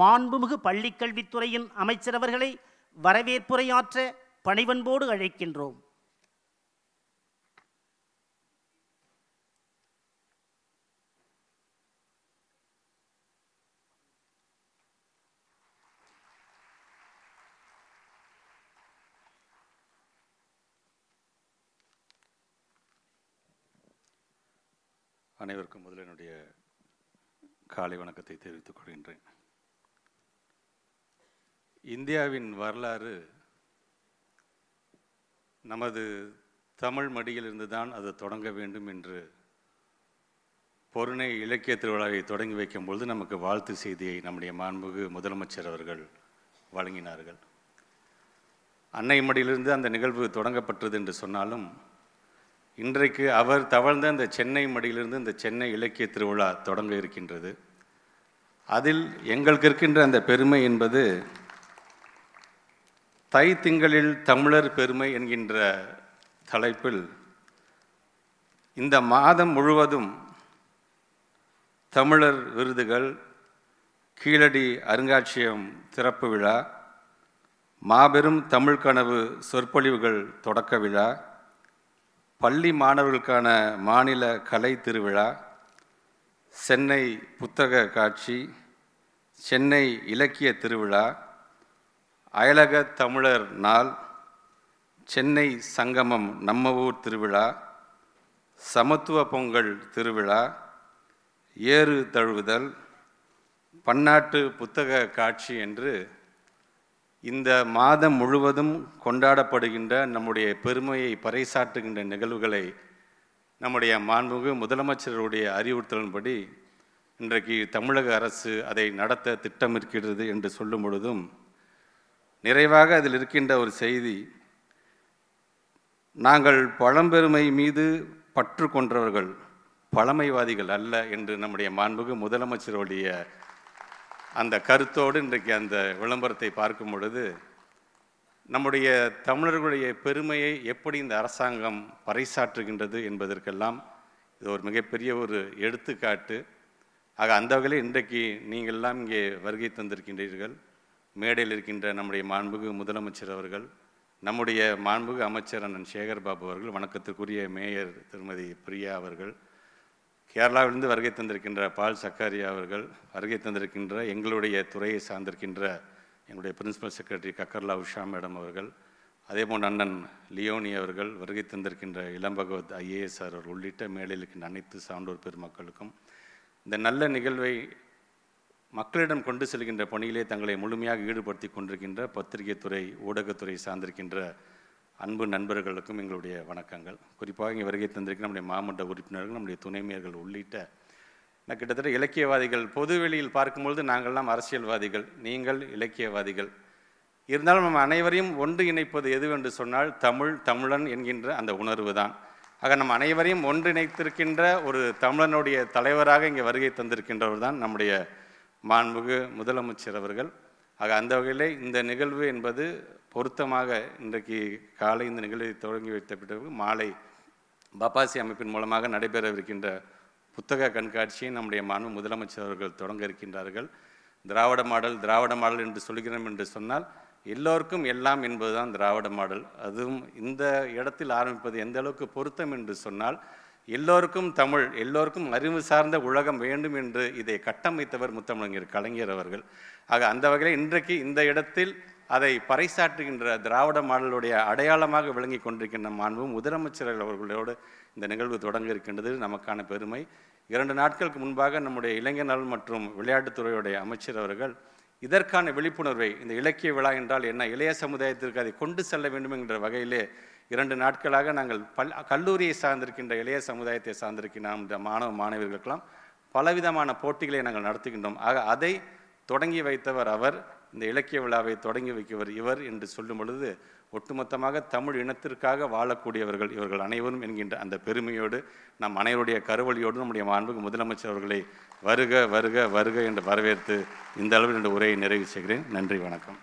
மாண்புமிகு பள்ளிக்கல்வித்துறையின் அமைச்சர் அவர்களை வரவேற்புரையாற்ற பணிவன்போடு அழைக்கின்றோம். அனைவருக்கும் முதலினுடைய என்னுடைய காலை வணக்கத்தை தெரிவித்துக் கொள்கின்றேன். இந்தியாவின் வரலாறு நமது தமிழ் மடியிலிருந்து தான் அது தொடங்க வேண்டும் என்று பொருணை இலக்கிய திருவிழாவை தொடங்கி வைக்கும் பொழுது நமக்கு வாழ்த்து செய்தியை நம்முடைய மாண்புகு முதலமைச்சர் அவர்கள் வழங்கினார்கள். அன்னை மடியிலிருந்து அந்த நிகழ்வு தொடங்கப்பட்டது என்று சொன்னாலும் இன்றைக்கு அவர் தவழ்ந்த அந்த சென்னை மடியிலிருந்து இந்த சென்னை இலக்கிய திருவிழா தொடங்க இருக்கின்றது. அதில் எங்களுக்கு இருக்கின்ற அந்த பெருமை என்பது தை திங்களில் தமிழர் பெருமை என்கின்ற தலைப்பில் இந்த மாதம் முழுவதும் தமிழர் விருதுகள் கீழடி அருங்காட்சியகம் திறப்பு விழா மாபெரும் தமிழ் கனவு சொற்பொழிவுகள் தொடக்க விழா பள்ளி மாணவர்களுக்கான மாநில கலை திருவிழா சென்னை புத்தக காட்சி சென்னை இலக்கிய திருவிழா அயலக தமிழர் நாள் சென்னை சங்கமம் நம்ம ஊர் திருவிழா சமத்துவ பொங்கல் திருவிழா ஏறு தழுவுதல் பன்னாட்டு புத்தக காட்சி என்று இந்த மாதம் முழுவதும் கொண்டாடப்படுகின்ற நம்முடைய பெருமையை பறைசாற்றுகின்ற நிகழ்வுகளை நம்முடைய மாண்புமிகு முதலமைச்சருடைய அறிவுறுத்தலின்படி இன்றைக்கு தமிழக அரசு அதை நடத்த திட்டமிருக்கிறது என்று சொல்லும் பொழுதும் நிறைவாக அதில் இருக்கின்ற ஒரு செய்தி நாங்கள் பழம்பெருமை மீது பற்று கொன்றவர்கள் பழமைவாதிகள் அல்ல என்று நம்முடைய மாண்புகு முதலமைச்சருடைய அந்த கருத்தோடு இன்றைக்கு அந்த விளம்பரத்தை பார்க்கும் பொழுது நம்முடைய தமிழர்களுடைய பெருமையை எப்படி இந்த அரசாங்கம் பறைசாற்றுகின்றது என்பதற்கெல்லாம் இது ஒரு மிகப்பெரிய ஒரு எடுத்துக்காட்டு. ஆக அந்த வகையில் இன்றைக்கு நீங்கள்லாம் இங்கே வருகை தந்திருக்கின்றீர்கள். மேடையில் இருக்கின்ற நம்முடைய மாண்புகு முதலமைச்சர் அவர்கள் நம்முடைய மாண்புகு அமைச்சர் அண்ணன் சேகர் பாபு அவர்கள் வணக்கத்துக்குரிய மேயர் திருமதி பிரியா அவர்கள் கேரளாவிலிருந்து வருகை தந்திருக்கின்ற பால் சக்காரியா அவர்கள் வருகை தந்திருக்கின்ற எங்களுடைய துறையை சார்ந்திருக்கின்ற எங்களுடைய principal secretary Kakarla Usha madam அவர்கள் அதேபோல் அண்ணன் லியோனி அவர்கள் வருகை தந்திருக்கின்ற இளம்பகவத் ஐஏஎஸ் அவர்கள் உள்ளிட்ட மேடையில் இருக்கின்ற அனைத்து சான்றோர் பெருமக்களுக்கும் இந்த நல்ல நிகழ்வை மக்களிடம் கொண்டு செல்கின்ற பணியிலே தங்களை முழுமையாக ஈடுபடுத்தி கொண்டிருக்கின்ற பத்திரிகை துறை ஊடகத்துறை சார்ந்திருக்கின்ற அன்பு நண்பர்களுக்கும் எங்களுடைய வணக்கங்கள். குறிப்பாக இங்கே வருகை தந்திருக்கிற நம்முடைய மாமன்ற உறுப்பினர்கள் நம்முடைய துணைமையர்கள் உள்ளிட்ட நான் கிட்டத்தட்ட இலக்கியவாதிகள் பொது வெளியில் பார்க்கும்பொழுது நாங்கள்லாம் அரசியல்வாதிகள் நீங்கள் இலக்கியவாதிகள். இருந்தாலும் நம்ம அனைவரையும் ஒன்று இணைப்பது எதுவென்று சொன்னால் தமிழ் தமிழன் என்கின்ற அந்த உணர்வு தான். ஆக நம் அனைவரையும் ஒன்றிணைத்திருக்கின்ற ஒரு தமிழனுடைய தலைவராக இங்கே வருகை தந்திருக்கின்றவர் தான் நம்முடைய மாண்புகு முதலமைச்சர் அவர்கள். ஆக அந்த வகையிலே இந்த நிகழ்வு என்பது பொருத்தமாக இன்றைக்கு காலை இந்த நிகழ்வை தொடங்கி வைத்த பிறகு மாலை பப்பாசி அமைப்பின் மூலமாக நடைபெறவிருக்கின்ற புத்தக கண்காட்சியை நம்முடைய மாண்பு முதலமைச்சர் அவர்கள் தொடங்க இருக்கின்றார்கள். திராவிட மாடல் திராவிட மாடல் என்று சொல்கிறோம் என்று சொன்னால் எல்லோருக்கும் எல்லாம் என்பதுதான் திராவிட மாடல். அதுவும் இந்த இடத்தில் ஆரம்பிப்பது எந்த அளவுக்கு பொருத்தம் என்று சொன்னால் எல்லோருக்கும் தமிழ் எல்லோருக்கும் அறிவு சார்ந்த உலகம் வேண்டும் என்று இதை கட்டமைத்தவர் முத்தமிழர் கலைஞர் அவர்கள். ஆக அந்த வகையில் இன்றைக்கு இந்த இடத்தில் அதை பறைசாற்றுகின்ற திராவிட மாடலுடைய அடையாளமாக விளங்கி கொண்டிருக்கின்ற மாண்பும் முதலமைச்சர் அவர்களோடு இந்த நிகழ்வு தொடங்க இருக்கின்றது. நமக்கான பெருமை. இரண்டு நாட்களுக்கு முன்பாக நம்முடைய இளைஞர் நலன் மற்றும் விளையாட்டுத்துறையுடைய அமைச்சர் அவர்கள் இதற்கான விழிப்புணர்வை இந்த இலக்கிய விழா என்றால் என்ன இளைய சமுதாயத்திற்கு அதை கொண்டு செல்ல வேண்டும் என்ற வகையிலே இரண்டு நாட்களாக நாங்கள் பல் கல்லூரியை சார்ந்திருக்கின்ற இளைய சமுதாயத்தை சார்ந்திருக்கின்ற மாணவ மாணவிகளுக்கெல்லாம் பலவிதமான போட்டிகளை நாங்கள் நடத்துகின்றோம். ஆக அதை தொடங்கி வைத்தவர் அவர் இந்த இலக்கிய விழாவை தொடங்கி வைக்கவர் இவர் என்று சொல்லும் பொழுது ஒட்டுமொத்தமாக தமிழ் இனத்திற்காக வாழக்கூடியவர்கள் இவர்கள் அனைவரும் என்கின்ற அந்த பெருமையோடு நம் அனைவருடைய கருவழியோடு நம்முடைய மாண்புக்கு முதலமைச்சர் அவர்களை வருக வருக வருக என்று வரவேற்று இந்த அளவில் இந்த உரையை நிறைவு செய்கிறேன். நன்றி வணக்கம்.